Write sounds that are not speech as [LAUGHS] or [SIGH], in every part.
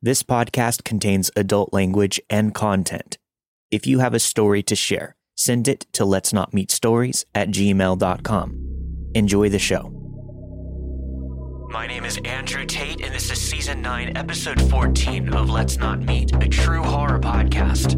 This podcast contains adult language and content. If you have a story to share, send it to let's not meet stories at gmail.com. Enjoy the show. My name is Andrew Tate, and this is season 9, episode 14 of Let's Not Meet, a true horror podcast.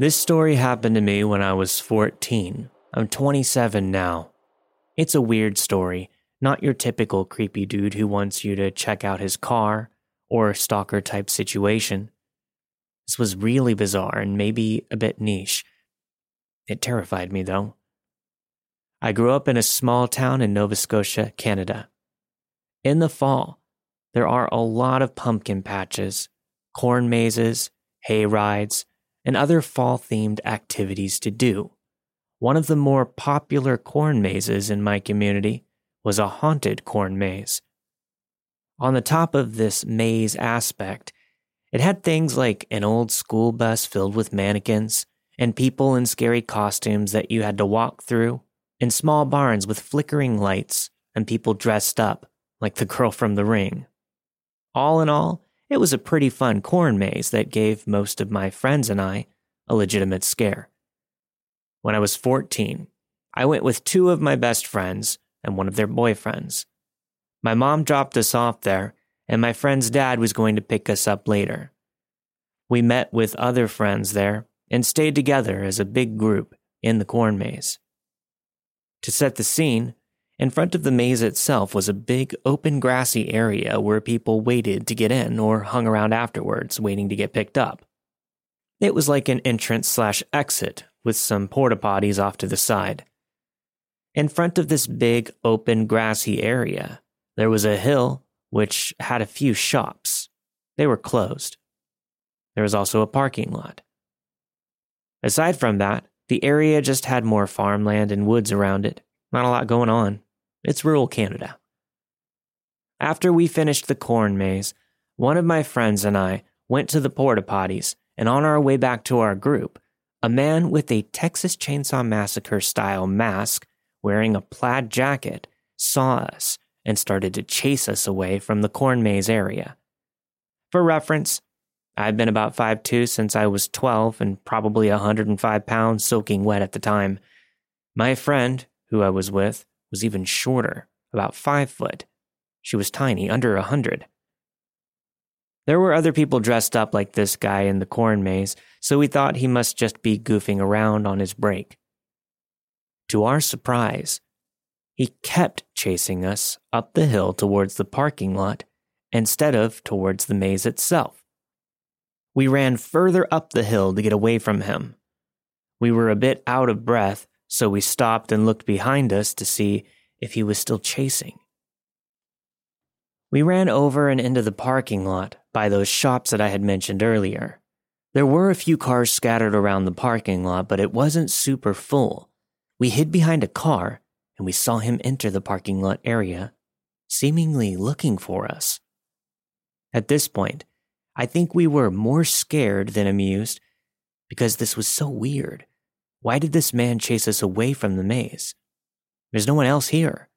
This story happened to me when I was 14. I'm 27 now. It's a weird story, not your typical creepy dude who wants you to check out his car or stalker type situation. This was really bizarre and maybe a bit niche. It terrified me though. I grew up in a small town in Nova Scotia, Canada. In the fall, there are a lot of pumpkin patches, corn mazes, hay rides, and other fall themed activities to do. One of the more popular corn mazes in my community was a haunted corn maze. On the top of this maze aspect, it had things like an old school bus filled with mannequins and people in scary costumes that you had to walk through, and small barns with flickering lights and people dressed up like the girl from the ring. All in all, it was a pretty fun corn maze that gave most of my friends and I a legitimate scare. When I was 14, I went with two of my best friends and one of their boyfriends. My mom dropped us off there, and my friend's dad was going to pick us up later. We met with other friends there and stayed together as a big group in the corn maze. To set the scene, in front of the maze itself was a big open grassy area where people waited to get in or hung around afterwards waiting to get picked up. It was like an entrance slash exit with some porta potties off to the side. In front of this big open grassy area, there was a hill which had a few shops. They were closed. There was also a parking lot. Aside from that, the area just had more farmland and woods around it. Not a lot going on. It's rural Canada. After we finished the corn maze, one of my friends and I went to the porta potties, and on our way back to our group, a man with a Texas Chainsaw Massacre style mask wearing a plaid jacket saw us and started to chase us away from the corn maze area. For reference, I've been about 5'2 since I was 12 and probably 105 pounds soaking wet at the time. My friend, who I was with, was even shorter, about 5 foot. She was tiny, under a 100. There were other people dressed up like this guy in the corn maze, so we thought he must just be goofing around on his break. To our surprise, he kept chasing us up the hill towards the parking lot instead of towards the maze itself. We ran further up the hill to get away from him. We were a bit out of breath, so we stopped and looked behind us to see if he was still chasing. We ran over and into the parking lot by those shops that I had mentioned earlier. There were a few cars scattered around the parking lot, but it wasn't super full. We hid behind a car and we saw him enter the parking lot area, seemingly looking for us. At this point, I think we were more scared than amused because this was so weird. Why did this man chase us away from the maze? There's no one else here.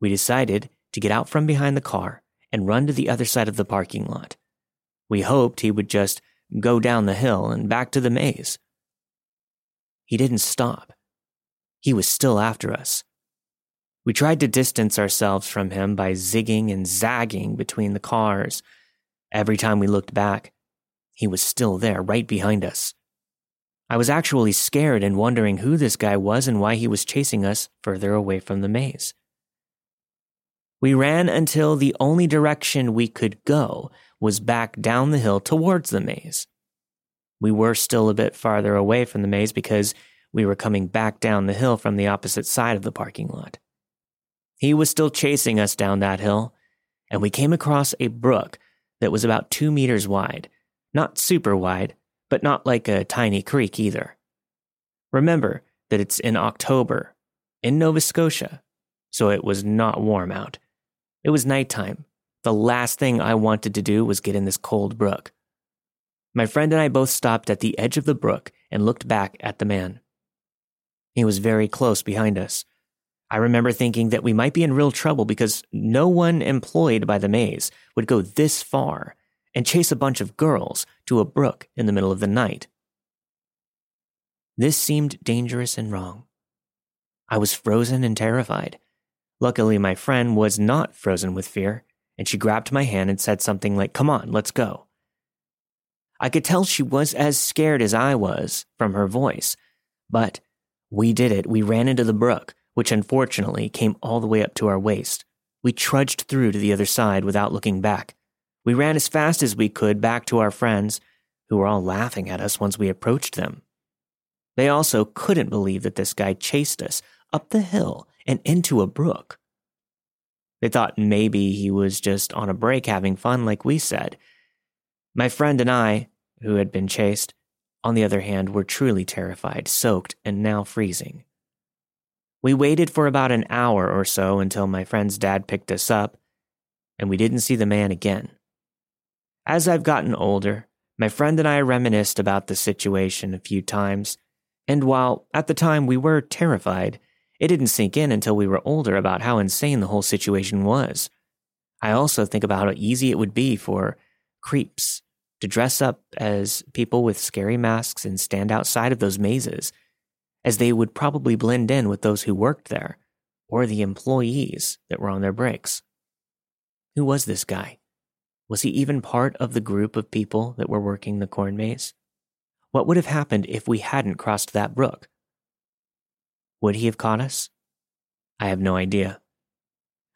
We decided to get out from behind the car and run to the other side of the parking lot. We hoped he would just go down the hill and back to the maze. He didn't stop. He was still after us. We tried to distance ourselves from him by zigging and zagging between the cars. Every time we looked back, he was still there, right behind us. I was actually scared and wondering who this guy was and why he was chasing us further away from the maze. We ran until the only direction we could go was back down the hill towards the maze. We were still a bit farther away from the maze because we were coming back down the hill from the opposite side of the parking lot. He was still chasing us down that hill, and we came across a brook that was about two meters wide. Not super wide, but not like a tiny creek either. Remember that it's in October in Nova Scotia, so it was not warm out. It was nighttime. The last thing I wanted to do was get in this cold brook. My friend and I both stopped at the edge of the brook and looked back at the man. He was very close behind us. I remember thinking that we might be in real trouble because no one employed by the maze would go this far and chase a bunch of girls to a brook in the middle of the night. This seemed dangerous and wrong. I was frozen and terrified. Luckily, my friend was not frozen with fear, and she grabbed my hand and said something like, Come on, let's go. I could tell she was as scared as I was from her voice, but we did it. We ran into the brook, which unfortunately came all the way up to our waist. We trudged through to the other side without looking back. We ran as fast as we could back to our friends, who were all laughing at us once we approached them. They also couldn't believe that this guy chased us up the hill and into a brook. They thought maybe he was just on a break having fun, like we said. My friend and I, who had been chased, on the other hand, were truly terrified, soaked, and now freezing. We waited for about an hour or so until my friend's dad picked us up, and we didn't see the man again. As I've gotten older, my friend and I reminisced about the situation a few times, and while at the time we were terrified, it didn't sink in until we were older about how insane the whole situation was. I also think about how easy it would be for creeps to dress up as people with scary masks and stand outside of those mazes, as they would probably blend in with those who worked there or the employees that were on their breaks. Who was this guy? Was he even part of the group of people that were working the corn maze? What would have happened if we hadn't crossed that brook? Would he have caught us? I have no idea.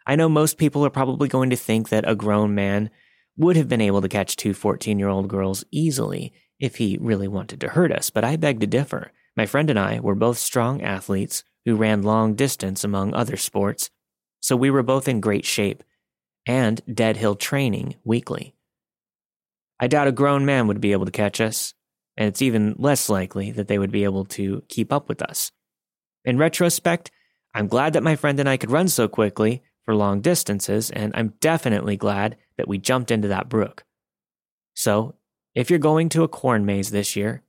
I know most people are probably going to think that a grown man would have been able to catch two 14 year old girls easily if he really wanted to hurt us, but I beg to differ. My friend and I were both strong athletes who ran long distance among other sports, so we were both in great shape and dead hill training weekly. I doubt a grown man would be able to catch us, and it's even less likely that they would be able to keep up with us. In retrospect, I'm glad that my friend and I could run so quickly for long distances, and I'm definitely glad that we jumped into that brook. So, if you're going to a corn maze this year,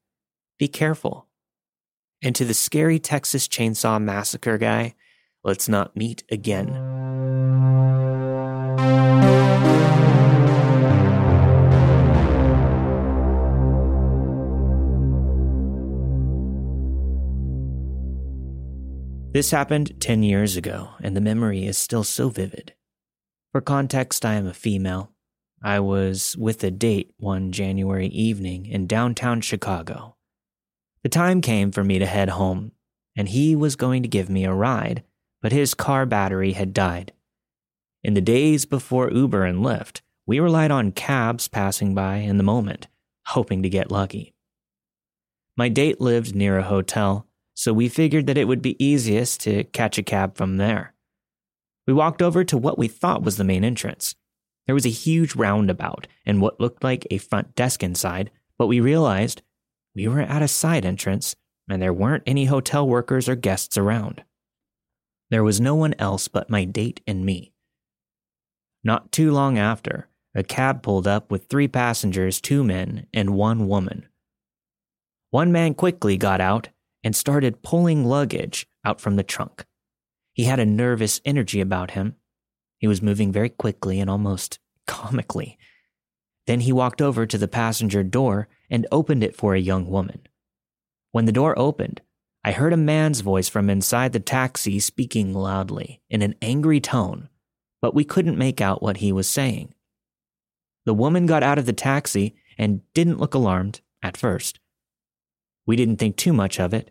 be careful. And to the scary Texas Chainsaw Massacre guy, let's not meet again. This happened 10 years ago, and the memory is still so vivid. For context, I am a female. I was with a date one January evening in downtown Chicago. The time came for me to head home, and he was going to give me a ride, but his car battery had died. In the days before Uber and Lyft, we relied on cabs passing by in the moment, hoping to get lucky. My date lived near a hotel, so we figured that it would be easiest to catch a cab from there. We walked over to what we thought was the main entrance. There was a huge roundabout and what looked like a front desk inside, but we realized we were at a side entrance and there weren't any hotel workers or guests around. There was no one else but my date and me. Not too long after, a cab pulled up with three passengers, two men, and one woman. One man quickly got out and started pulling luggage out from the trunk. He had a nervous energy about him. He was moving very quickly and almost [LAUGHS] comically. Then he walked over to the passenger door and opened it for a young woman. When the door opened, I heard a man's voice from inside the taxi speaking loudly in an angry tone, but we couldn't make out what he was saying. The woman got out of the taxi and didn't look alarmed at first. We didn't think too much of it.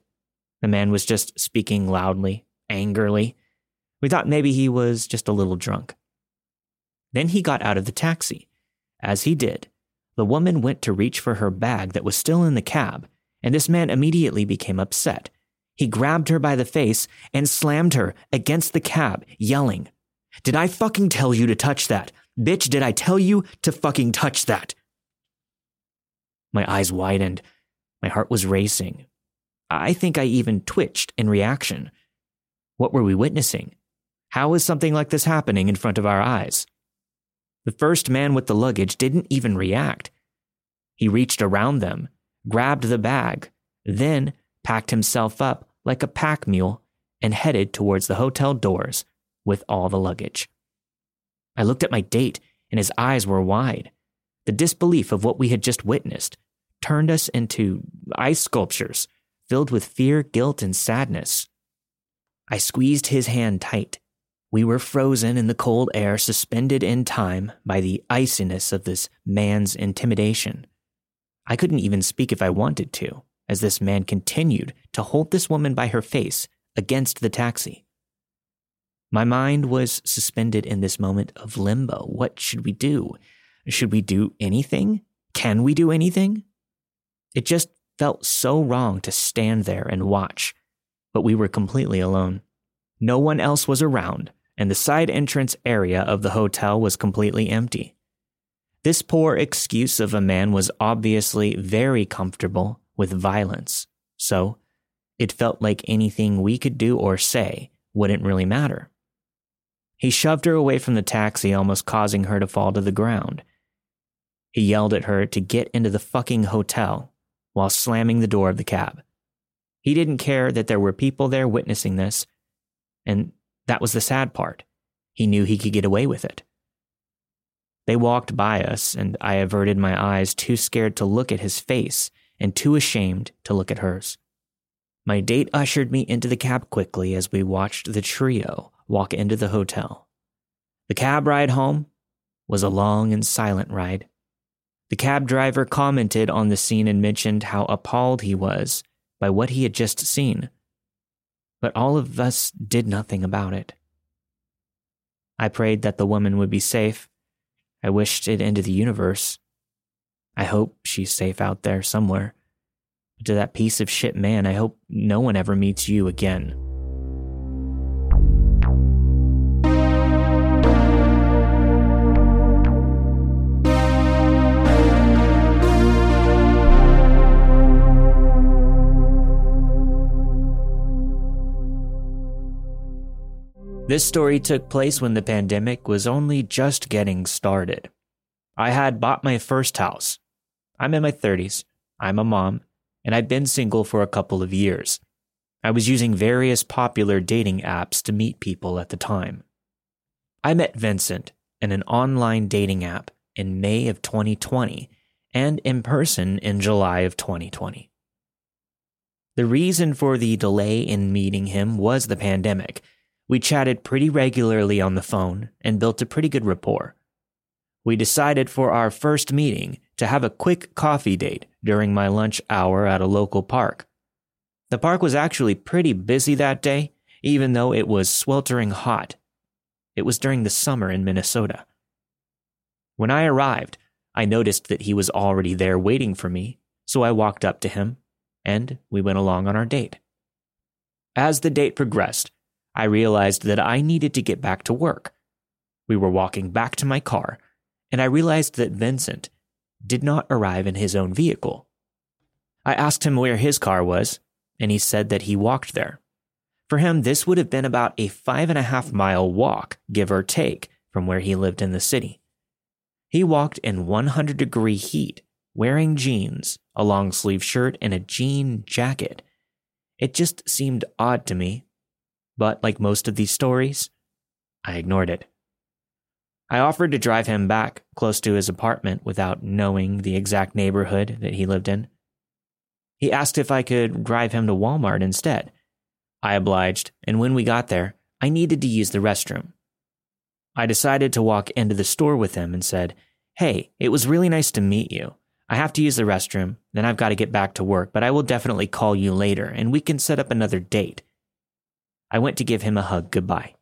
The man was just speaking loudly, angrily. We thought maybe he was just a little drunk. Then he got out of the taxi. As he did, the woman went to reach for her bag that was still in the cab, and this man immediately became upset. He grabbed her by the face and slammed her against the cab, yelling, Did I fucking tell you to touch that? Bitch, did I tell you to fucking touch that? My eyes widened. My heart was racing. I think I even twitched in reaction. What were we witnessing? How is something like this happening in front of our eyes? The first man with the luggage didn't even react. He reached around them, grabbed the bag, then packed himself up like a pack mule and headed towards the hotel doors with all the luggage. I looked at my date and his eyes were wide. The disbelief of what we had just witnessed turned us into ice sculptures filled with fear, guilt, and sadness. I squeezed his hand tight. We were frozen in the cold air, suspended in time by the iciness of this man's intimidation. I couldn't even speak if I wanted to, as this man continued to hold this woman by her face against the taxi. My mind was suspended in this moment of limbo. What should we do? Should we do anything? Can we do anything? It just felt so wrong to stand there and watch, but we were completely alone. No one else was around, and the side entrance area of the hotel was completely empty. This poor excuse of a man was obviously very comfortable with violence, so it felt like anything we could do or say wouldn't really matter. He shoved her away from the taxi, almost causing her to fall to the ground. He yelled at her to get into the fucking hotel while slamming the door of the cab. He didn't care that there were people there witnessing this, and that was the sad part. He knew he could get away with it. They walked by us, and I averted my eyes, too scared to look at his face and too ashamed to look at hers. My date ushered me into the cab quickly as we watched the trio walk into the hotel. The cab ride home was a long and silent ride. The cab driver commented on the scene and mentioned how appalled he was by what he had just seen. But all of us did nothing about it. I prayed that the woman would be safe. I wished it into the universe. I hope she's safe out there somewhere. But to that piece of shit man, I hope no one ever meets you again. This story took place when the pandemic was only just getting started. I had bought my first house. I'm in my 30s. I'm a mom, and I'd been single for a couple of years. I was using various popular dating apps to meet people at the time. I met Vincent in an online dating app in May of 2020 and in person in July of 2020. The reason for the delay in meeting him was the pandemic we chatted pretty regularly on the phone and built a pretty good rapport. We decided for our first meeting to have a quick coffee date during my lunch hour at a local park. The park was actually pretty busy that day, even though it was sweltering hot. It was during the summer in Minnesota. When I arrived, I noticed that he was already there waiting for me, so I walked up to him and we went along on our date. As the date progressed, I realized that I needed to get back to work. We were walking back to my car, and I realized that Vincent did not arrive in his own vehicle. I asked him where his car was, and he said that he walked there. For him, this would have been about a five and a half mile walk, give or take, from where he lived in the city. He walked in 100 degree heat, wearing jeans, a long sleeve shirt, and a jean jacket. It just seemed odd to me but like most of these stories, I ignored it. I offered to drive him back close to his apartment without knowing the exact neighborhood that he lived in. He asked if I could drive him to Walmart instead. I obliged, and when we got there, I needed to use the restroom. I decided to walk into the store with him and said, Hey, it was really nice to meet you. I have to use the restroom, then I've got to get back to work, but I will definitely call you later and we can set up another date. I went to give him a hug goodbye.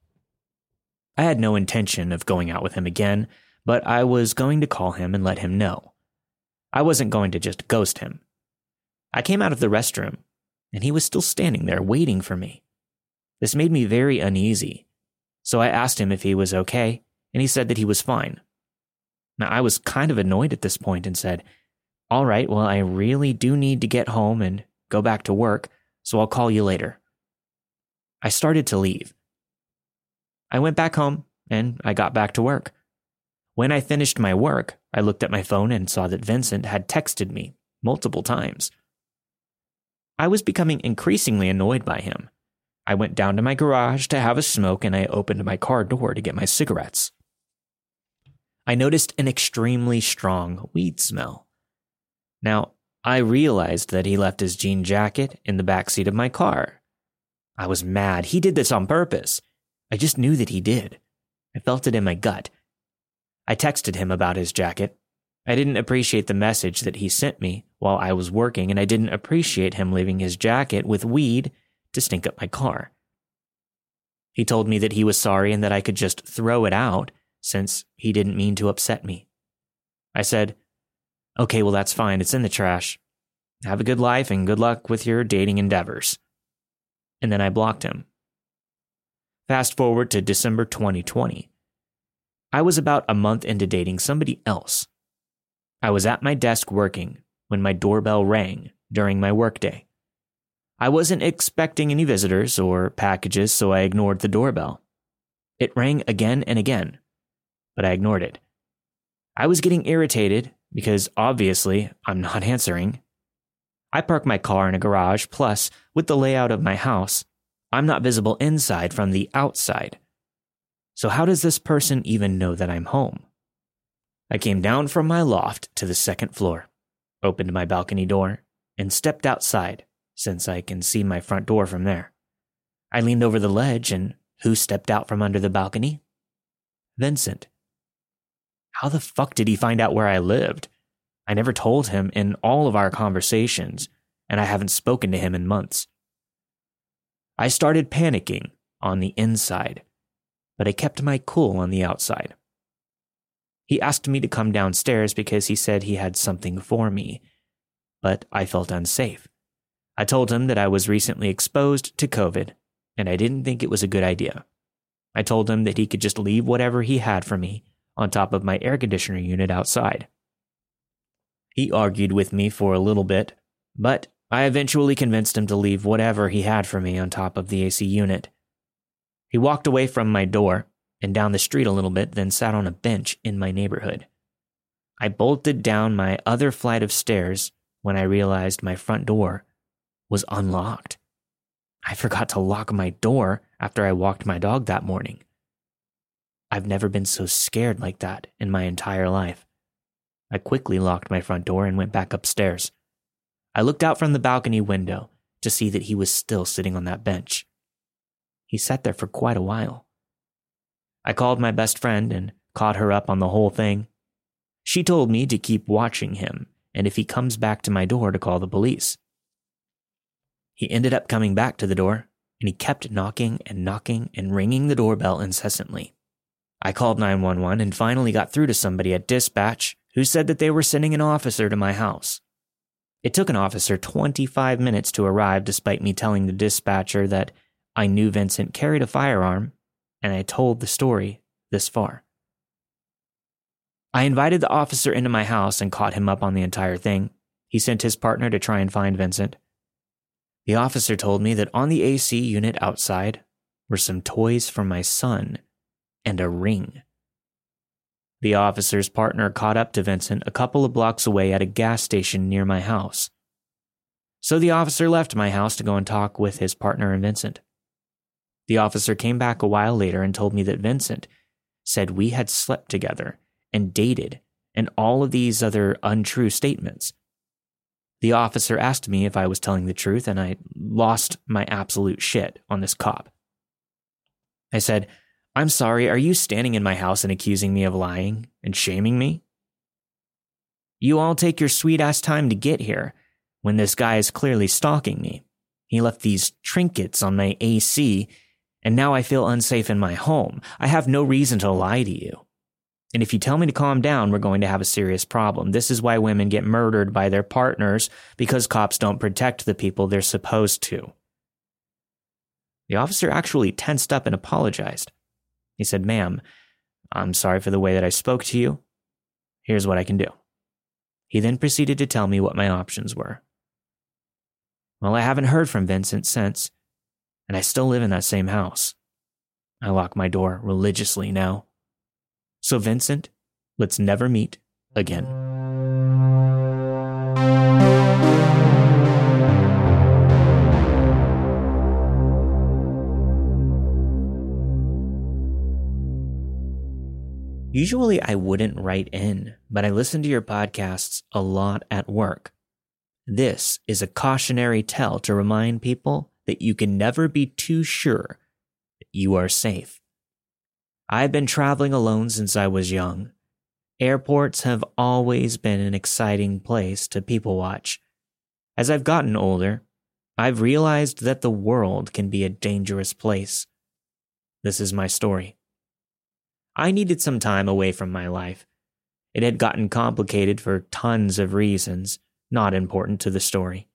I had no intention of going out with him again, but I was going to call him and let him know. I wasn't going to just ghost him. I came out of the restroom, and he was still standing there waiting for me. This made me very uneasy, so I asked him if he was okay, and he said that he was fine. Now, I was kind of annoyed at this point and said, All right, well, I really do need to get home and go back to work, so I'll call you later. I started to leave. I went back home and I got back to work. When I finished my work, I looked at my phone and saw that Vincent had texted me multiple times. I was becoming increasingly annoyed by him. I went down to my garage to have a smoke and I opened my car door to get my cigarettes. I noticed an extremely strong weed smell. Now, I realized that he left his jean jacket in the back seat of my car. I was mad. He did this on purpose. I just knew that he did. I felt it in my gut. I texted him about his jacket. I didn't appreciate the message that he sent me while I was working, and I didn't appreciate him leaving his jacket with weed to stink up my car. He told me that he was sorry and that I could just throw it out since he didn't mean to upset me. I said, Okay, well, that's fine. It's in the trash. Have a good life and good luck with your dating endeavors. And then I blocked him. Fast forward to December 2020. I was about a month into dating somebody else. I was at my desk working when my doorbell rang during my workday. I wasn't expecting any visitors or packages, so I ignored the doorbell. It rang again and again, but I ignored it. I was getting irritated because obviously I'm not [LAUGHS] answering. I park my car in a garage, plus, with the layout of my house, I'm not visible inside from the outside. So, how does this person even know that I'm home? I came down from my loft to the second floor, opened my balcony door, and stepped outside since I can see my front door from there. I leaned over the ledge, and who stepped out from under the balcony? Vincent. How the fuck did he find out where I lived? I never told him in all of our conversations, and I haven't spoken to him in months. I started panicking on the inside, but I kept my cool on the outside. He asked me to come downstairs because he said he had something for me, but I felt unsafe. I told him that I was recently exposed to COVID and I didn't think it was a good idea. I told him that he could just leave whatever he had for me on top of my air conditioner unit outside. He argued with me for a little bit, but I eventually convinced him to leave whatever he had for me on top of the AC unit. He walked away from my door and down the street a little bit, then sat on a bench in my neighborhood. I bolted down my other flight of stairs when I realized my front door was unlocked. I forgot to lock my door after I walked my dog that morning. I've never been so scared like that in my entire life. I quickly locked my front door and went back upstairs. I looked out from the balcony window to see that he was still sitting on that bench. He sat there for quite a while. I called my best friend and caught her up on the whole thing. She told me to keep watching him, and if he comes back to my door, to call the police. He ended up coming back to the door, and he kept knocking and knocking and ringing the doorbell incessantly. I called 911 and finally got through to somebody at dispatch who said that they were sending an officer to my house. It took an officer 25 minutes to arrive, despite me telling the dispatcher that I knew Vincent carried a firearm, and I told the story this far. I invited the officer into my house and caught him up on the entire thing. He sent his partner to try and find Vincent. The officer told me that on the AC unit outside were some toys for my son and a ring. The officer's partner caught up to Vincent a couple of blocks away at a gas station near my house. So the officer left my house to go and talk with his partner and Vincent. The officer came back a while later and told me that Vincent said we had slept together and dated and all of these other untrue statements. The officer asked me if I was telling the truth, and I lost my absolute shit on this cop. I said, I'm sorry, are you standing in my house and accusing me of lying and shaming me? You all take your sweet ass time to get here when this guy is clearly stalking me. He left these trinkets on my AC, and now I feel unsafe in my home. I have no reason to lie to you. And if you tell me to calm down, we're going to have a serious problem. This is why women get murdered by their partners because cops don't protect the people they're supposed to. The officer actually tensed up and apologized. He said, Ma'am, I'm sorry for the way that I spoke to you. Here's what I can do. He then proceeded to tell me what my options were. Well, I haven't heard from Vincent since, and I still live in that same house. I lock my door religiously now. So, Vincent, let's never meet again. Usually I wouldn't write in, but I listen to your podcasts a lot at work. This is a cautionary tale to remind people that you can never be too sure that you are safe. I've been traveling alone since I was young. Airports have always been an exciting place to people watch. As I've gotten older, I've realized that the world can be a dangerous place. This is my story. I needed some time away from my life. It had gotten complicated for tons of reasons, not important to the story.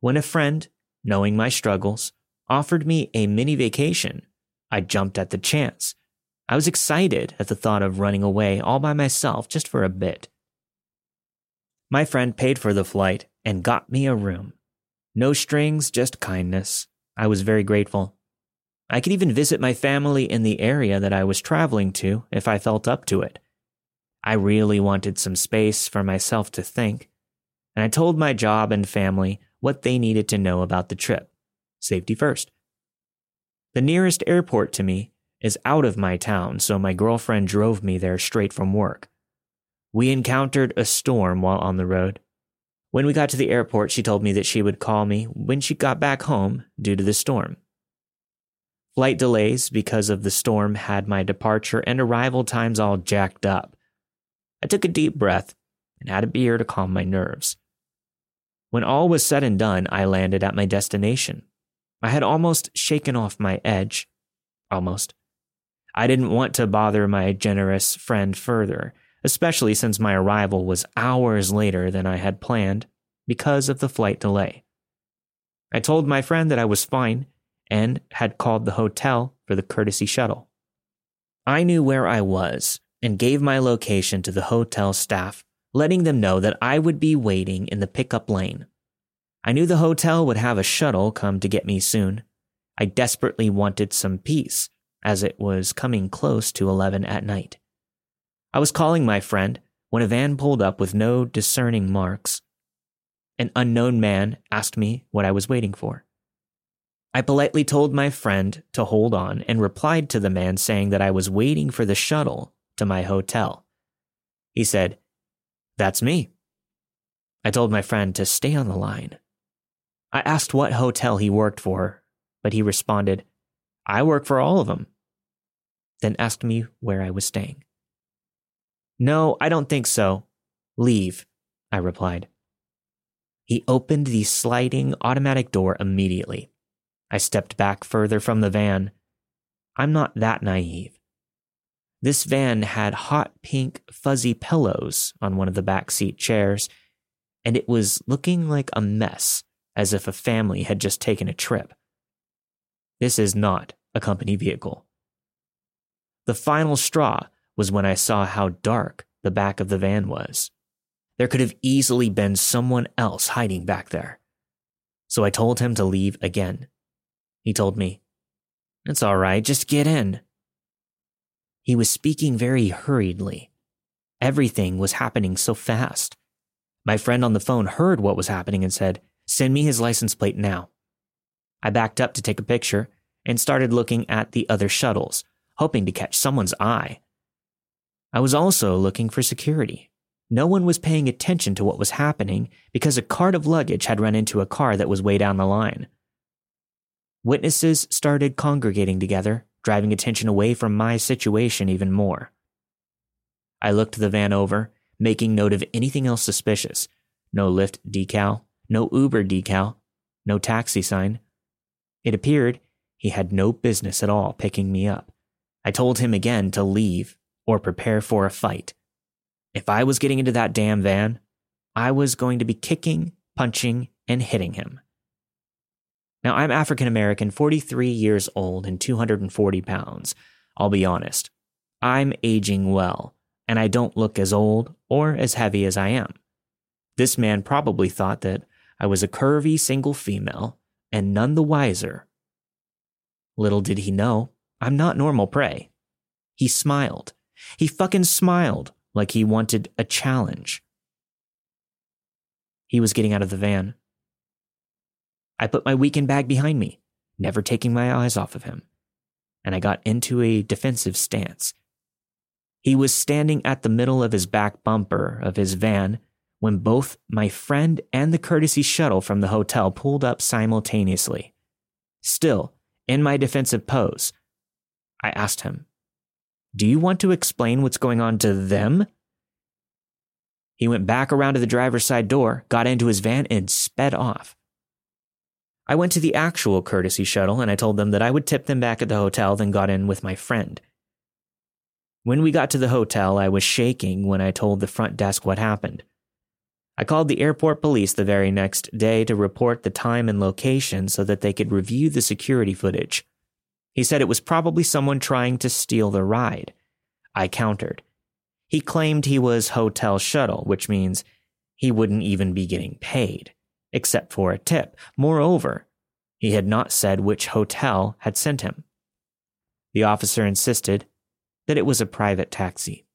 When a friend, knowing my struggles, offered me a mini vacation, I jumped at the chance. I was excited at the thought of running away all by myself just for a bit. My friend paid for the flight and got me a room. No strings, just kindness. I was very grateful. I could even visit my family in the area that I was traveling to if I felt up to it. I really wanted some space for myself to think, and I told my job and family what they needed to know about the trip. Safety first. The nearest airport to me is out of my town, so my girlfriend drove me there straight from work. We encountered a storm while on the road. When we got to the airport, she told me that she would call me when she got back home due to the storm. Flight delays because of the storm had my departure and arrival times all jacked up. I took a deep breath and had a beer to calm my nerves. When all was said and done, I landed at my destination. I had almost shaken off my edge. Almost. I didn't want to bother my generous friend further, especially since my arrival was hours later than I had planned because of the flight delay. I told my friend that I was fine and had called the hotel for the courtesy shuttle. I knew where I was and gave my location to the hotel staff, letting them know that I would be waiting in the pickup lane. I knew the hotel would have a shuttle come to get me soon. I desperately wanted some peace, as it was coming close to 11 at night. I was calling my friend when a van pulled up with no discerning marks. An unknown man asked me what I was waiting for. I politely told my friend to hold on and replied to the man saying that I was waiting for the shuttle to my hotel. He said, That's me. I told my friend to stay on the line. I asked what hotel he worked for, but he responded, I work for all of them. Then asked me where I was staying. No, I don't think so. Leave, I replied. He opened the sliding automatic door immediately. I stepped back further from the van. I'm not that naive. This van had hot pink fuzzy pillows on one of the back seat chairs, and it was looking like a mess, as if a family had just taken a trip. This is not a company vehicle. The final straw was when I saw how dark the back of the van was. There could have easily been someone else hiding back there. So I told him to leave again. He told me. It's all right, just get in. He was speaking very hurriedly. Everything was happening so fast. My friend on the phone heard what was happening and said, Send me his license plate now. I backed up to take a picture and started looking at the other shuttles, hoping to catch someone's eye. I was also looking for security. No one was paying attention to what was happening because a cart of luggage had run into a car that was way down the line. Witnesses started congregating together, driving attention away from my situation even more. I looked the van over, making note of anything else suspicious. No Lyft decal, no Uber decal, no taxi sign. It appeared he had no business at all picking me up. I told him again to leave or prepare for a fight. If I was getting into that damn van, I was going to be kicking, punching, and hitting him. Now, I'm African American, 43 years old, and 240 pounds. I'll be honest. I'm aging well. and I don't look as old or as heavy as I am. This man probably thought that I was a curvy single female and none the wiser. Little did he know, I'm not normal prey. He smiled. He fucking smiled like he wanted a challenge. He was getting out of the van. I put my weekend bag behind me, never taking my eyes off of him, and I got into a defensive stance. He was standing at the middle of his back bumper of his van when both my friend and the courtesy shuttle from the hotel pulled up simultaneously. Still, in my defensive pose, I asked him, Do you want to explain what's going on to them? He went back around to the driver's side door, got into his van, and sped off. I went to the actual courtesy shuttle and I told them that I would tip them back at the hotel, then got in with my friend. When we got to the hotel, I was shaking when I told the front desk what happened. I called the airport police the very next day to report the time and location so that they could review the security footage. He said it was probably someone trying to steal the ride. I countered. He claimed he was hotel shuttle, which means he wouldn't even be getting paid, except for a tip. Moreover, he had not said which hotel had sent him. The officer insisted that it was a private taxi.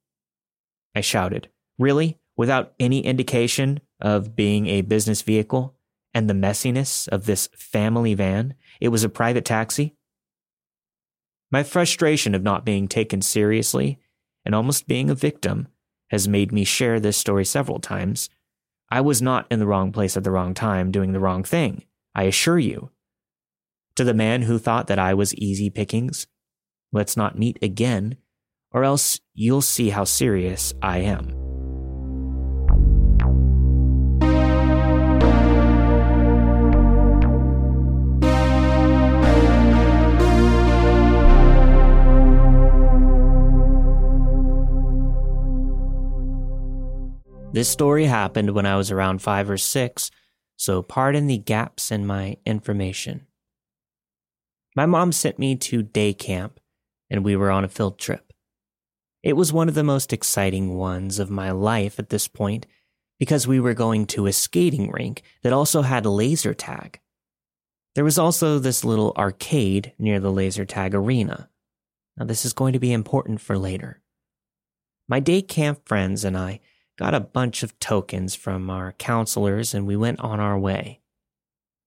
I shouted, Really? Without any indication of being a business vehicle and the messiness of this family van, it was a private taxi? My frustration of not being taken seriously and almost being a victim has made me share this story several times. I was not in the wrong place at the wrong time doing the wrong thing, I assure you. To the man who thought that I was easy pickings, let's not meet again, or else you'll see how serious I am. This story happened when I was around five or six, so pardon the gaps in my information. My mom sent me to day camp, and we were on a field trip. It was one of the most exciting ones of my life at this point because we were going to a skating rink that also had laser tag. There was also this little arcade near the laser tag arena. Now, this is going to be important for later. My day camp friends and I got a bunch of tokens from our counselors, and we went on our way.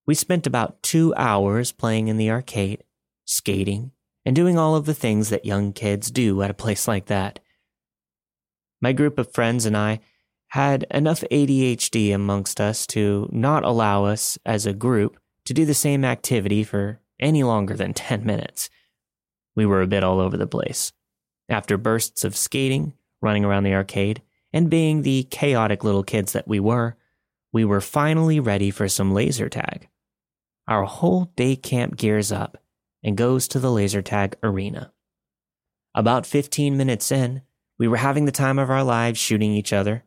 We spent about two hours playing in the arcade, skating, and doing all of the things that young kids do at a place like that. My group of friends and I had enough ADHD amongst us to not allow us as a group to do the same activity for any longer than [LAUGHS] 10 minutes. We were a bit all over the place. After bursts of skating, running around the arcade, and being the chaotic little kids that we were, we were finally ready for some laser tag. Our whole day camp gears up and goes to the laser tag arena. About 15 minutes in, we were having the time of our lives shooting each other,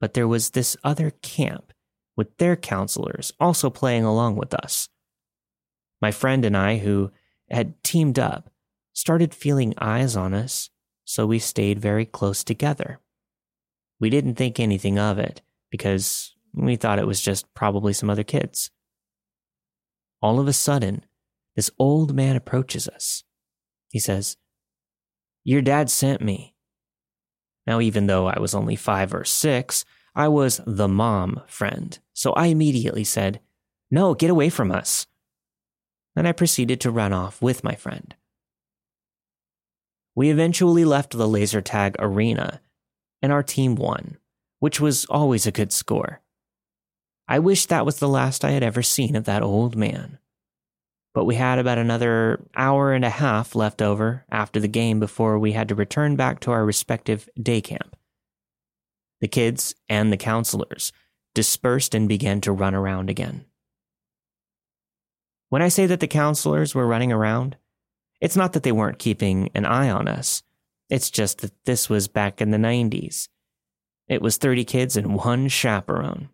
but there was this other camp with their counselors also playing along with us. My friend and I, who had teamed up, started feeling eyes on us, so we stayed very close together. We didn't think anything of it because we thought it was just probably some other kids. All of a sudden, this old man approaches us. He says, Your dad sent me. Now, even though I was only five or six, I was the mom friend, so I immediately said, No, get away from us. Then I proceeded to run off with my friend. We eventually left the laser tag arena and our team won, which was always a good score. I wish that was the last I had ever seen of that old man. But we had about another hour and a half left over after the game before we had to return back to our respective day camp. The kids and the counselors dispersed and began to run around again. When I say that the counselors were running around, it's not that they weren't keeping an eye on us. It's just that this was back in the 90s. It was 30 kids and one chaperone.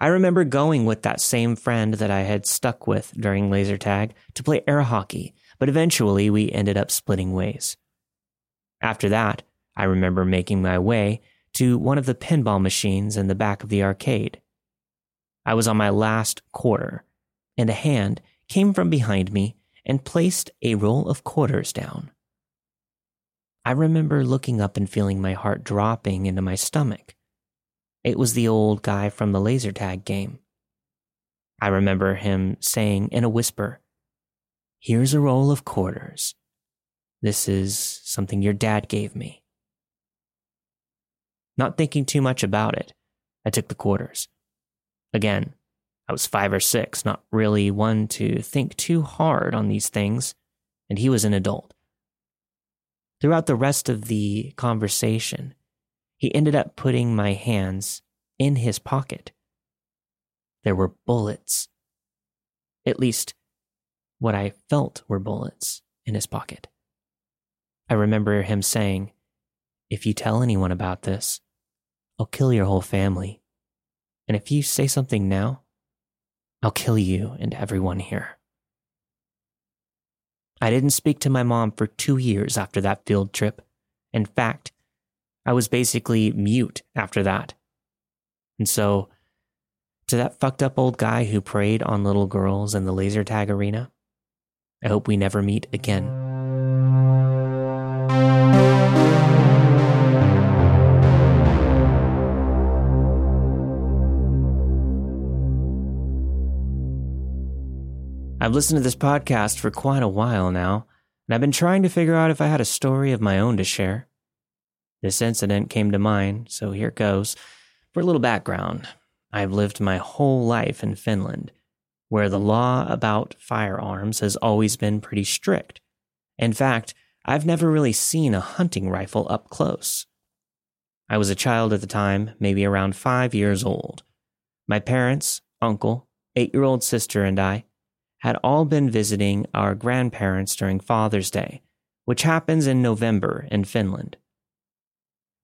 I remember going with that same friend that I had stuck with during laser tag to play air hockey, but eventually we ended up splitting ways. After that, I remember making my way to one of the pinball machines in the back of the arcade. I was on my last quarter, and a hand came from behind me and placed a roll of quarters down. I remember looking up and feeling my heart dropping into my stomach. It was the old guy from the laser tag game. I remember him saying in a whisper, Here's a roll of quarters. This is something your dad gave me. Not thinking too much about it, I took the quarters. Again, I was five or six, not really one to think too hard on these things, and he was an adult. Throughout the rest of the conversation, he ended up putting my hands in his pocket. There were bullets. At least, what I felt were bullets in his pocket. I remember him saying, If you tell anyone about this, I'll kill your whole family. And if you say something now, I'll kill you and everyone here. I didn't speak to my mom for two years after that field trip. In fact, I was basically mute after that. And so, to that fucked up old guy who preyed on little girls in the laser tag arena, I hope we never meet again. I've listened to this podcast for quite a while now, and I've been trying to figure out if I had a story of my own to share. This incident came to mind, so here goes. For a little background, I've lived my whole life in Finland, where the law about firearms has always been pretty strict. In fact, I've never really seen a hunting rifle up close. I was a child at the time, maybe around five years old. My parents, uncle, eight year old sister, and I had all been visiting our grandparents during Father's Day, which happens in November in Finland.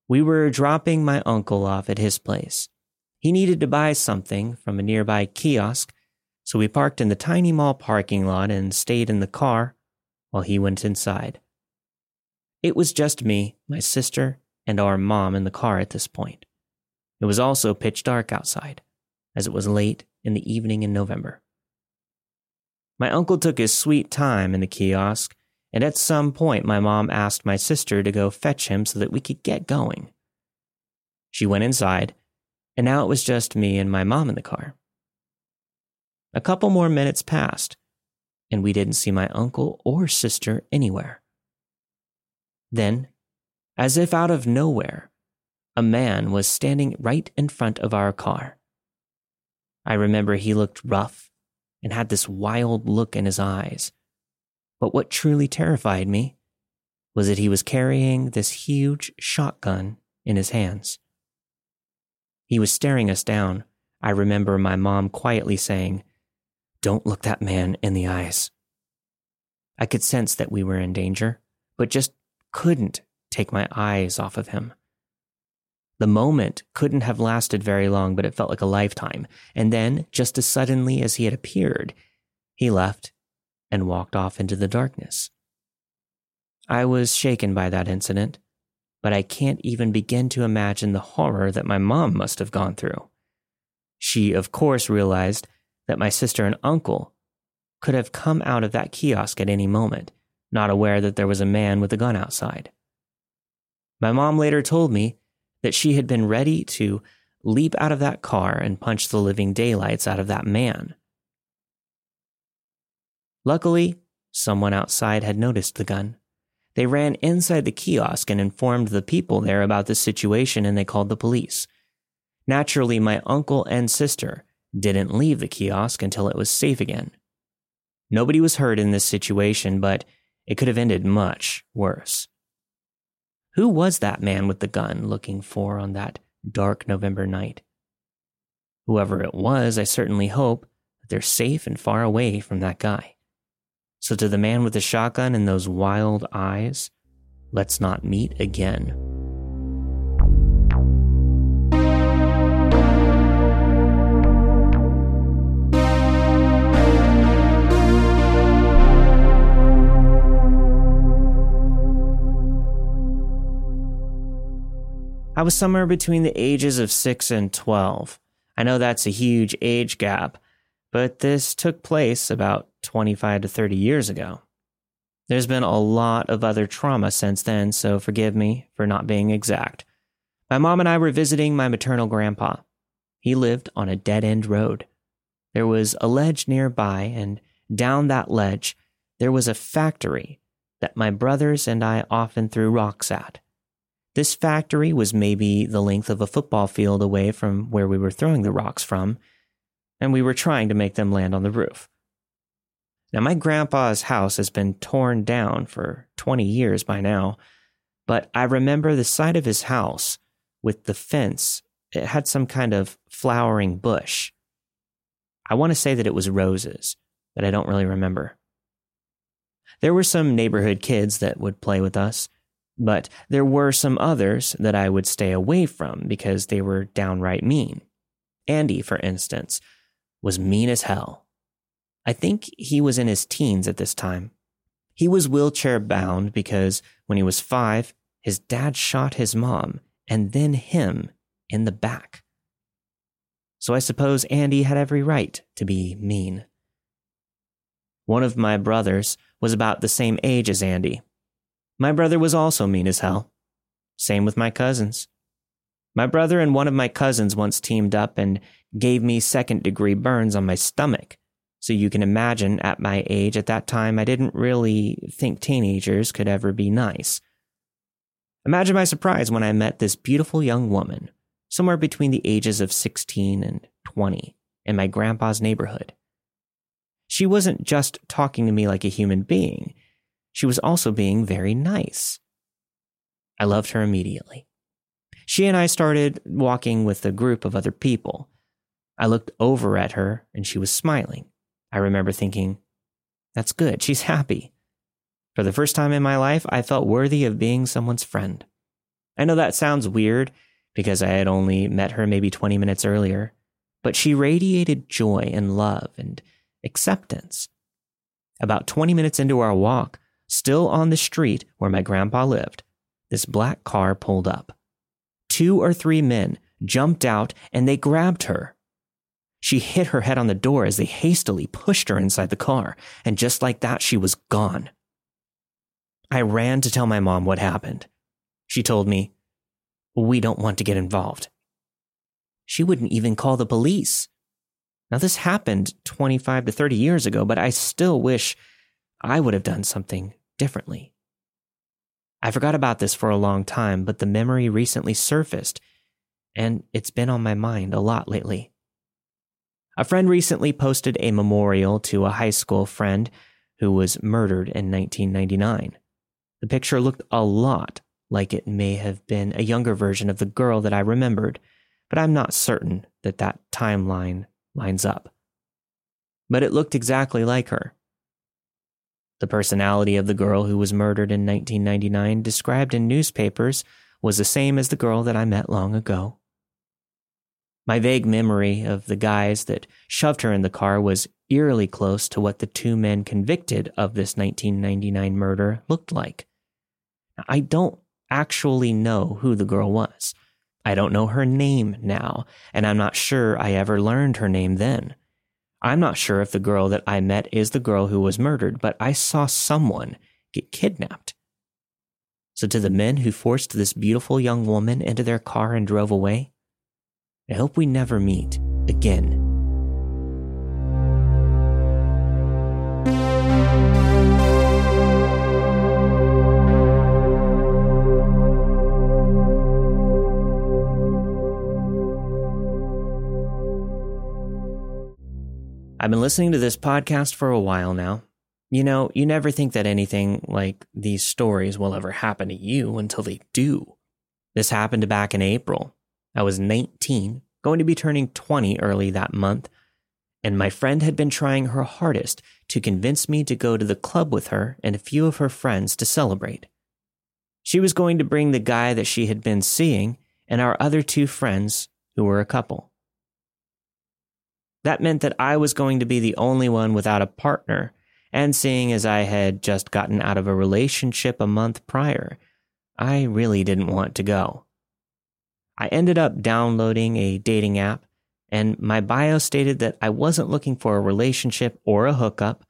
We were dropping my uncle off at his place. He needed to buy something from a nearby kiosk, so we parked in the tiny mall parking lot and stayed in the car while he went inside. It was just me, my sister, and our mom in the car at this point. It was also pitch dark outside, as it was late in the evening in November. My uncle took his sweet time in the kiosk, and at some point my mom asked my sister to go fetch him so that we could get going. She went inside, and now it was just me and my mom in the car. A couple more minutes passed, and we didn't see my uncle or sister anywhere. Then, as if out of nowhere, a man was standing right in front of our car. I remember he looked rough and had this wild look in his eyes. But what truly terrified me was that he was carrying this huge shotgun in his hands. He was staring us down. I remember my mom quietly saying, Don't look that man in the eyes. I could sense that we were in danger, but just couldn't take my eyes off of him. The moment couldn't have lasted very long, but it felt like a lifetime. And then, just as suddenly as he had appeared, he left and walked off into the darkness. I was shaken by that incident, but I can't even begin to imagine the horror that my mom must have gone through. She, of course, realized that my sister and uncle could have come out of that kiosk at any moment, not aware that there was a man with a gun outside. My mom later told me that she had been ready to leap out of that car and punch the living daylights out of that man. Luckily, someone outside had noticed the gun. They ran inside the kiosk and informed the people there about the situation and they called the police. Naturally, my uncle and sister didn't leave the kiosk until it was safe again. Nobody was hurt in this situation, but it could have ended much worse. Who was that man with the gun looking for on that dark November night? Whoever it was, I certainly hope that they're safe and far away from that guy. So, to the man with the shotgun and those wild eyes, let's not meet again. I was somewhere between the ages of 6 and 12. I know that's a huge age gap, but this took place about 25 to 30 years ago. There's been a lot of other trauma since then, so forgive me for not being exact. My mom and I were visiting my maternal grandpa. He lived on a dead end road. There was a ledge nearby, and down that ledge, there was a factory that my brothers and I often threw rocks at. This factory was maybe the length of a football field away from where we were throwing the rocks from, and we were trying to make them land on the roof. Now, my grandpa's house has been torn down for 20 years by now, but I remember the side of his house with the fence. It had some kind of flowering bush. I want to say that it was roses, but I don't really remember. There were some neighborhood kids that would play with us, but there were some others that I would stay away from because they were downright mean. Andy, for instance, was mean as hell. I think he was in his teens at this time. He was wheelchair bound because when he was five, his dad shot his mom and then him in the back. So I suppose Andy had every right to be mean. One of my brothers was about the same age as Andy. My brother was also mean as hell. Same with my cousins. My brother and one of my cousins once teamed up and gave me second degree burns on my stomach so you can imagine at my age at that time, I didn't really think teenagers could ever be nice. Imagine my surprise when I met this beautiful young woman, somewhere between the ages of 16 and 20, in my grandpa's neighborhood. She wasn't just talking to me like a human being, she was also being very nice. I loved her immediately. She and I started walking with a group of other people. I looked over at her and she was smiling. I remember thinking, that's good. She's happy. For the first time in my life, I felt worthy of being someone's friend. I know that sounds weird because I had only met her maybe 20 minutes earlier, but she radiated joy and love and acceptance. About 20 minutes into our walk, still on the street where my grandpa lived, this black car pulled up. Two or three men jumped out and they grabbed her. She hit her head on the door as they hastily pushed her inside the car, and just like that, she was gone. I ran to tell my mom what happened. She told me, We don't want to get involved. She wouldn't even call the police. Now, this happened 25 to 30 years ago, but I still wish I would have done something differently. I forgot about this for a long time, but the memory recently surfaced, and it's been on my mind a lot lately. A friend recently posted a memorial to a high school friend who was murdered in 1999. The picture looked a lot like it may have been a younger version of the girl that I remembered, but I'm not certain that that timeline lines up. But it looked exactly like her. The personality of the girl who was murdered in 1999 described in newspapers was the same as the girl that I met long ago. My vague memory of the guys that shoved her in the car was eerily close to what the two men convicted of this 1999 murder looked like. I don't actually know who the girl was. I don't know her name now, and I'm not sure I ever learned her name then. I'm not sure if the girl that I met is the girl who was murdered, but I saw someone get kidnapped. So, to the men who forced this beautiful young woman into their car and drove away, I hope we never meet again. I've been listening to this podcast for a while now. You know, you never think that anything like these stories will ever happen to you until they do. This happened back in April. I was 19, going to be turning 20 early that month, and my friend had been trying her hardest to convince me to go to the club with her and a few of her friends to celebrate. She was going to bring the guy that she had been seeing and our other two friends, who were a couple. That meant that I was going to be the only one without a partner, and seeing as I had just gotten out of a relationship a month prior, I really didn't want to go. I ended up downloading a dating app, and my bio stated that I wasn't looking for a relationship or a hookup.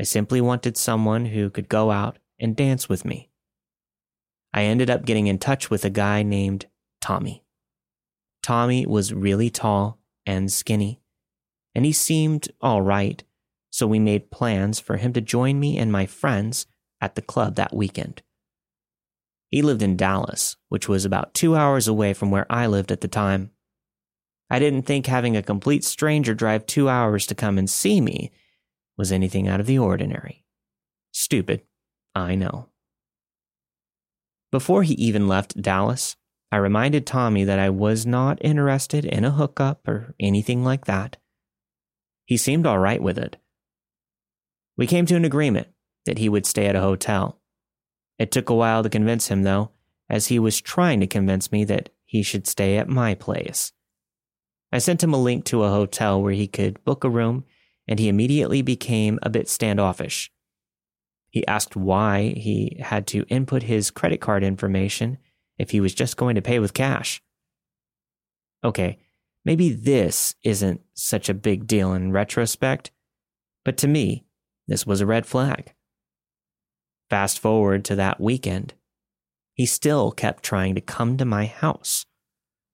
I simply wanted someone who could go out and dance with me. I ended up getting in touch with a guy named Tommy. Tommy was really tall and skinny, and he seemed all right, so we made plans for him to join me and my friends at the club that weekend. He lived in Dallas, which was about two hours away from where I lived at the time. I didn't think having a complete stranger drive two hours to come and see me was anything out of the ordinary. Stupid, I know. Before he even left Dallas, I reminded Tommy that I was not interested in a hookup or anything like that. He seemed all right with it. We came to an agreement that he would stay at a hotel. It took a while to convince him, though, as he was trying to convince me that he should stay at my place. I sent him a link to a hotel where he could book a room, and he immediately became a bit standoffish. He asked why he had to input his credit card information if he was just going to pay with cash. Okay, maybe this isn't such a big deal in retrospect, but to me, this was a red flag. Fast forward to that weekend. He still kept trying to come to my house.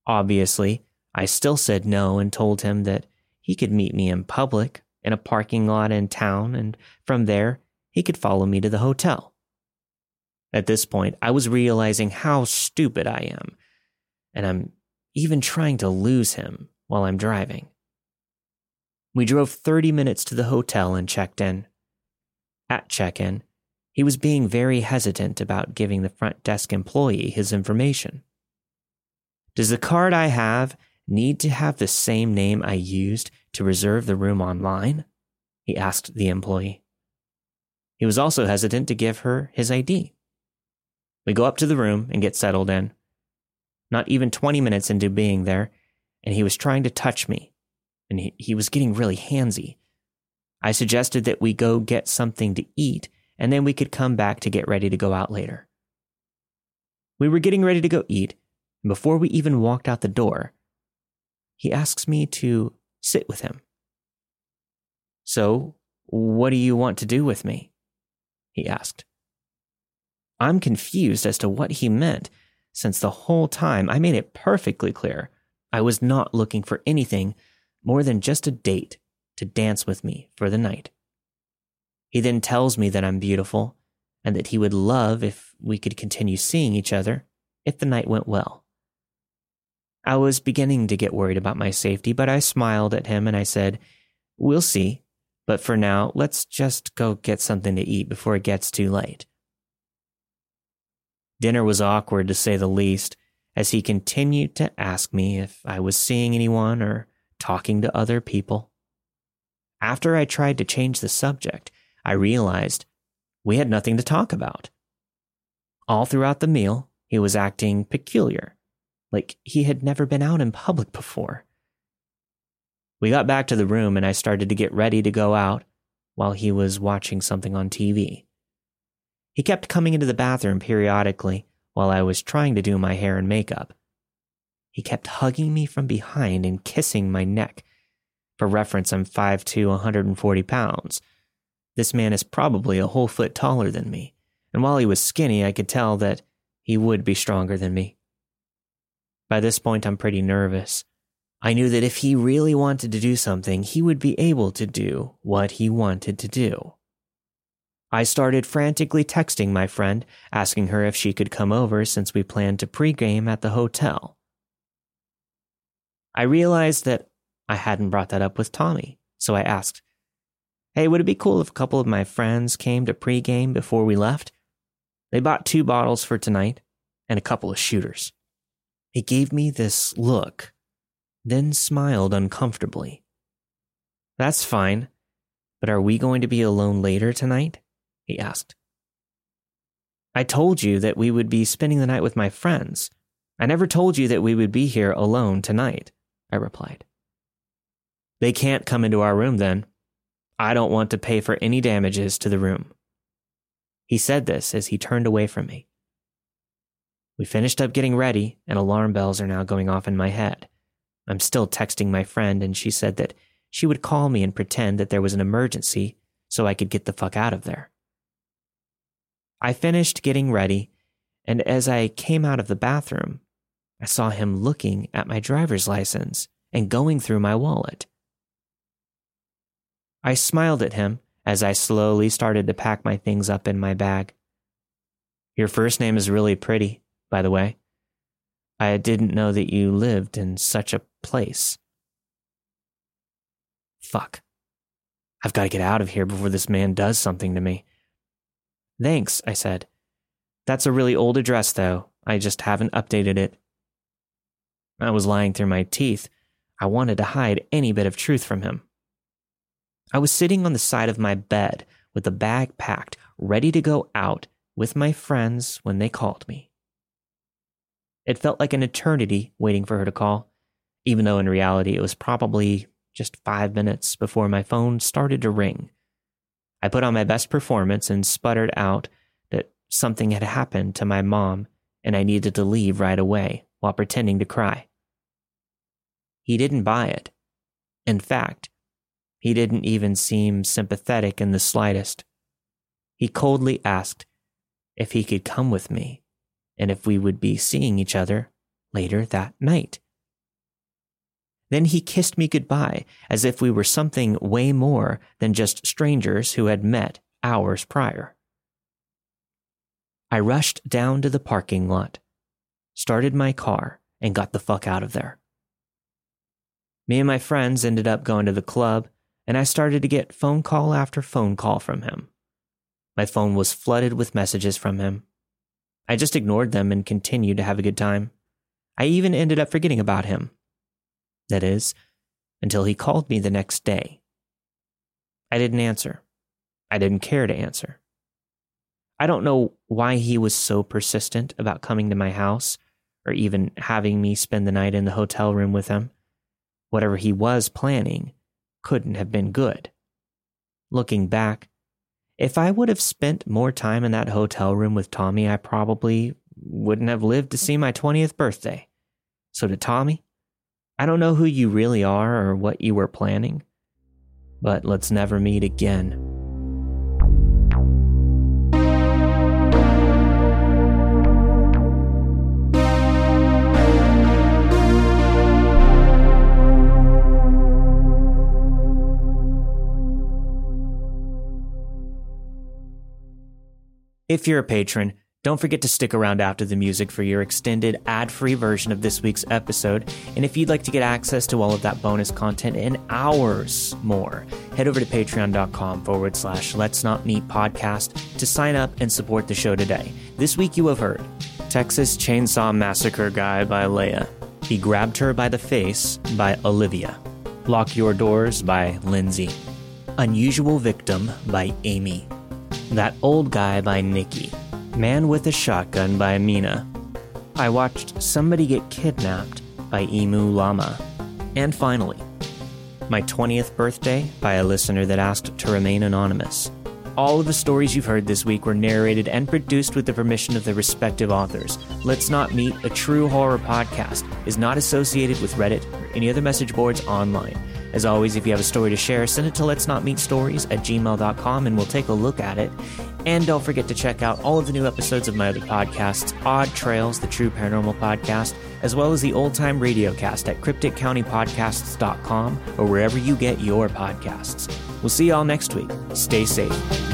Obviously, I still said no and told him that he could meet me in public in a parking lot in town, and from there, he could follow me to the hotel. At this point, I was realizing how stupid I am, and I'm even trying to lose him while I'm driving. We drove 30 minutes to the hotel and checked in. At check in, he was being very hesitant about giving the front desk employee his information. Does the card I have need to have the same name I used to reserve the room online? He asked the employee. He was also hesitant to give her his ID. We go up to the room and get settled in. Not even 20 minutes into being there, and he was trying to touch me, and he, he was getting really handsy. I suggested that we go get something to eat and then we could come back to get ready to go out later. We were getting ready to go eat, and before we even walked out the door, he asks me to sit with him. So, what do you want to do with me? He asked. I'm confused as to what he meant, since the whole time I made it perfectly clear I was not looking for anything more than just a date to dance with me for the night. He then tells me that I'm beautiful and that he would love if we could continue seeing each other if the night went well. I was beginning to get worried about my safety, but I smiled at him and I said, We'll see, but for now, let's just go get something to eat before it gets too late. Dinner was awkward to say the least, as he continued to ask me if I was seeing anyone or talking to other people. After I tried to change the subject, I realized we had nothing to talk about. All throughout the meal, he was acting peculiar, like he had never been out in public before. We got back to the room and I started to get ready to go out while he was watching something on TV. He kept coming into the bathroom periodically while I was trying to do my hair and makeup. He kept hugging me from behind and kissing my neck. For reference, I'm 5'2, 140 pounds. This man is probably a whole foot taller than me, and while he was skinny, I could tell that he would be stronger than me. By this point, I'm pretty nervous. I knew that if he really wanted to do something, he would be able to do what he wanted to do. I started frantically texting my friend, asking her if she could come over since we planned to pregame at the hotel. I realized that I hadn't brought that up with Tommy, so I asked, Hey, would it be cool if a couple of my friends came to pregame before we left? They bought two bottles for tonight and a couple of shooters. He gave me this look, then smiled uncomfortably. That's fine, but are we going to be alone later tonight? He asked. I told you that we would be spending the night with my friends. I never told you that we would be here alone tonight, I replied. They can't come into our room then, I don't want to pay for any damages to the room. He said this as he turned away from me. We finished up getting ready, and alarm bells are now going off in my head. I'm still texting my friend, and she said that she would call me and pretend that there was an emergency so I could get the fuck out of there. I finished getting ready, and as I came out of the bathroom, I saw him looking at my driver's license and going through my wallet. I smiled at him as I slowly started to pack my things up in my bag. Your first name is really pretty, by the way. I didn't know that you lived in such a place. Fuck. I've got to get out of here before this man does something to me. Thanks, I said. That's a really old address, though. I just haven't updated it. I was lying through my teeth. I wanted to hide any bit of truth from him. I was sitting on the side of my bed with the bag packed, ready to go out with my friends when they called me. It felt like an eternity waiting for her to call, even though in reality it was probably just five minutes before my phone started to ring. I put on my best performance and sputtered out that something had happened to my mom and I needed to leave right away while pretending to cry. He didn't buy it. In fact, he didn't even seem sympathetic in the slightest. He coldly asked if he could come with me and if we would be seeing each other later that night. Then he kissed me goodbye as if we were something way more than just strangers who had met hours prior. I rushed down to the parking lot, started my car, and got the fuck out of there. Me and my friends ended up going to the club, and I started to get phone call after phone call from him. My phone was flooded with messages from him. I just ignored them and continued to have a good time. I even ended up forgetting about him. That is, until he called me the next day. I didn't answer. I didn't care to answer. I don't know why he was so persistent about coming to my house or even having me spend the night in the hotel room with him. Whatever he was planning couldn't have been good. Looking back, if I would have spent more time in that hotel room with Tommy, I probably wouldn't have lived to see my 20th birthday. So, to Tommy, I don't know who you really are or what you were planning, but let's never meet again. If you're a patron, don't forget to stick around after the music for your extended ad free version of this week's episode. And if you'd like to get access to all of that bonus content in hours more, head over to patreon.com forward slash let's not meet podcast to sign up and support the show today. This week you have heard Texas Chainsaw Massacre Guy by Leah, He Grabbed Her by the Face by Olivia, Lock Your Doors by Lindsay, Unusual Victim by Amy. That Old Guy by Nikki. Man with a Shotgun by Minna. I watched Somebody Get Kidnapped by Emu Llama. And finally, My 20th Birthday by a listener that asked to remain anonymous. All of the stories you've heard this week were narrated and produced with the permission of their respective authors. Let's Not Meet, a true horror podcast, is not associated with Reddit or any other message boards online. As always, if you have a story to share, send it to let's not meet stories at gmail.com and we'll take a look at it. And don't forget to check out all of the new episodes of my other podcasts, Odd Trails, the True Paranormal Podcast, as well as the Old Time Radiocast at crypticcountypodcasts.com or wherever you get your podcasts. We'll see y'all next week. Stay safe.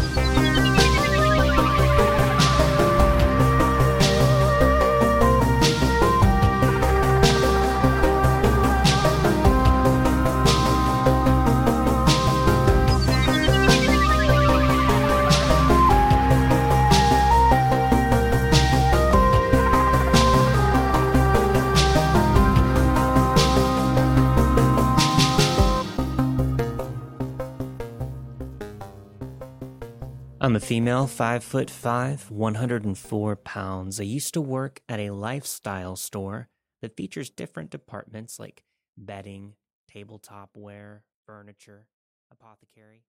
Female, 5 foot 5, 104 pounds. I used to work at a lifestyle store that features different departments like bedding, tabletop wear, furniture, apothecary.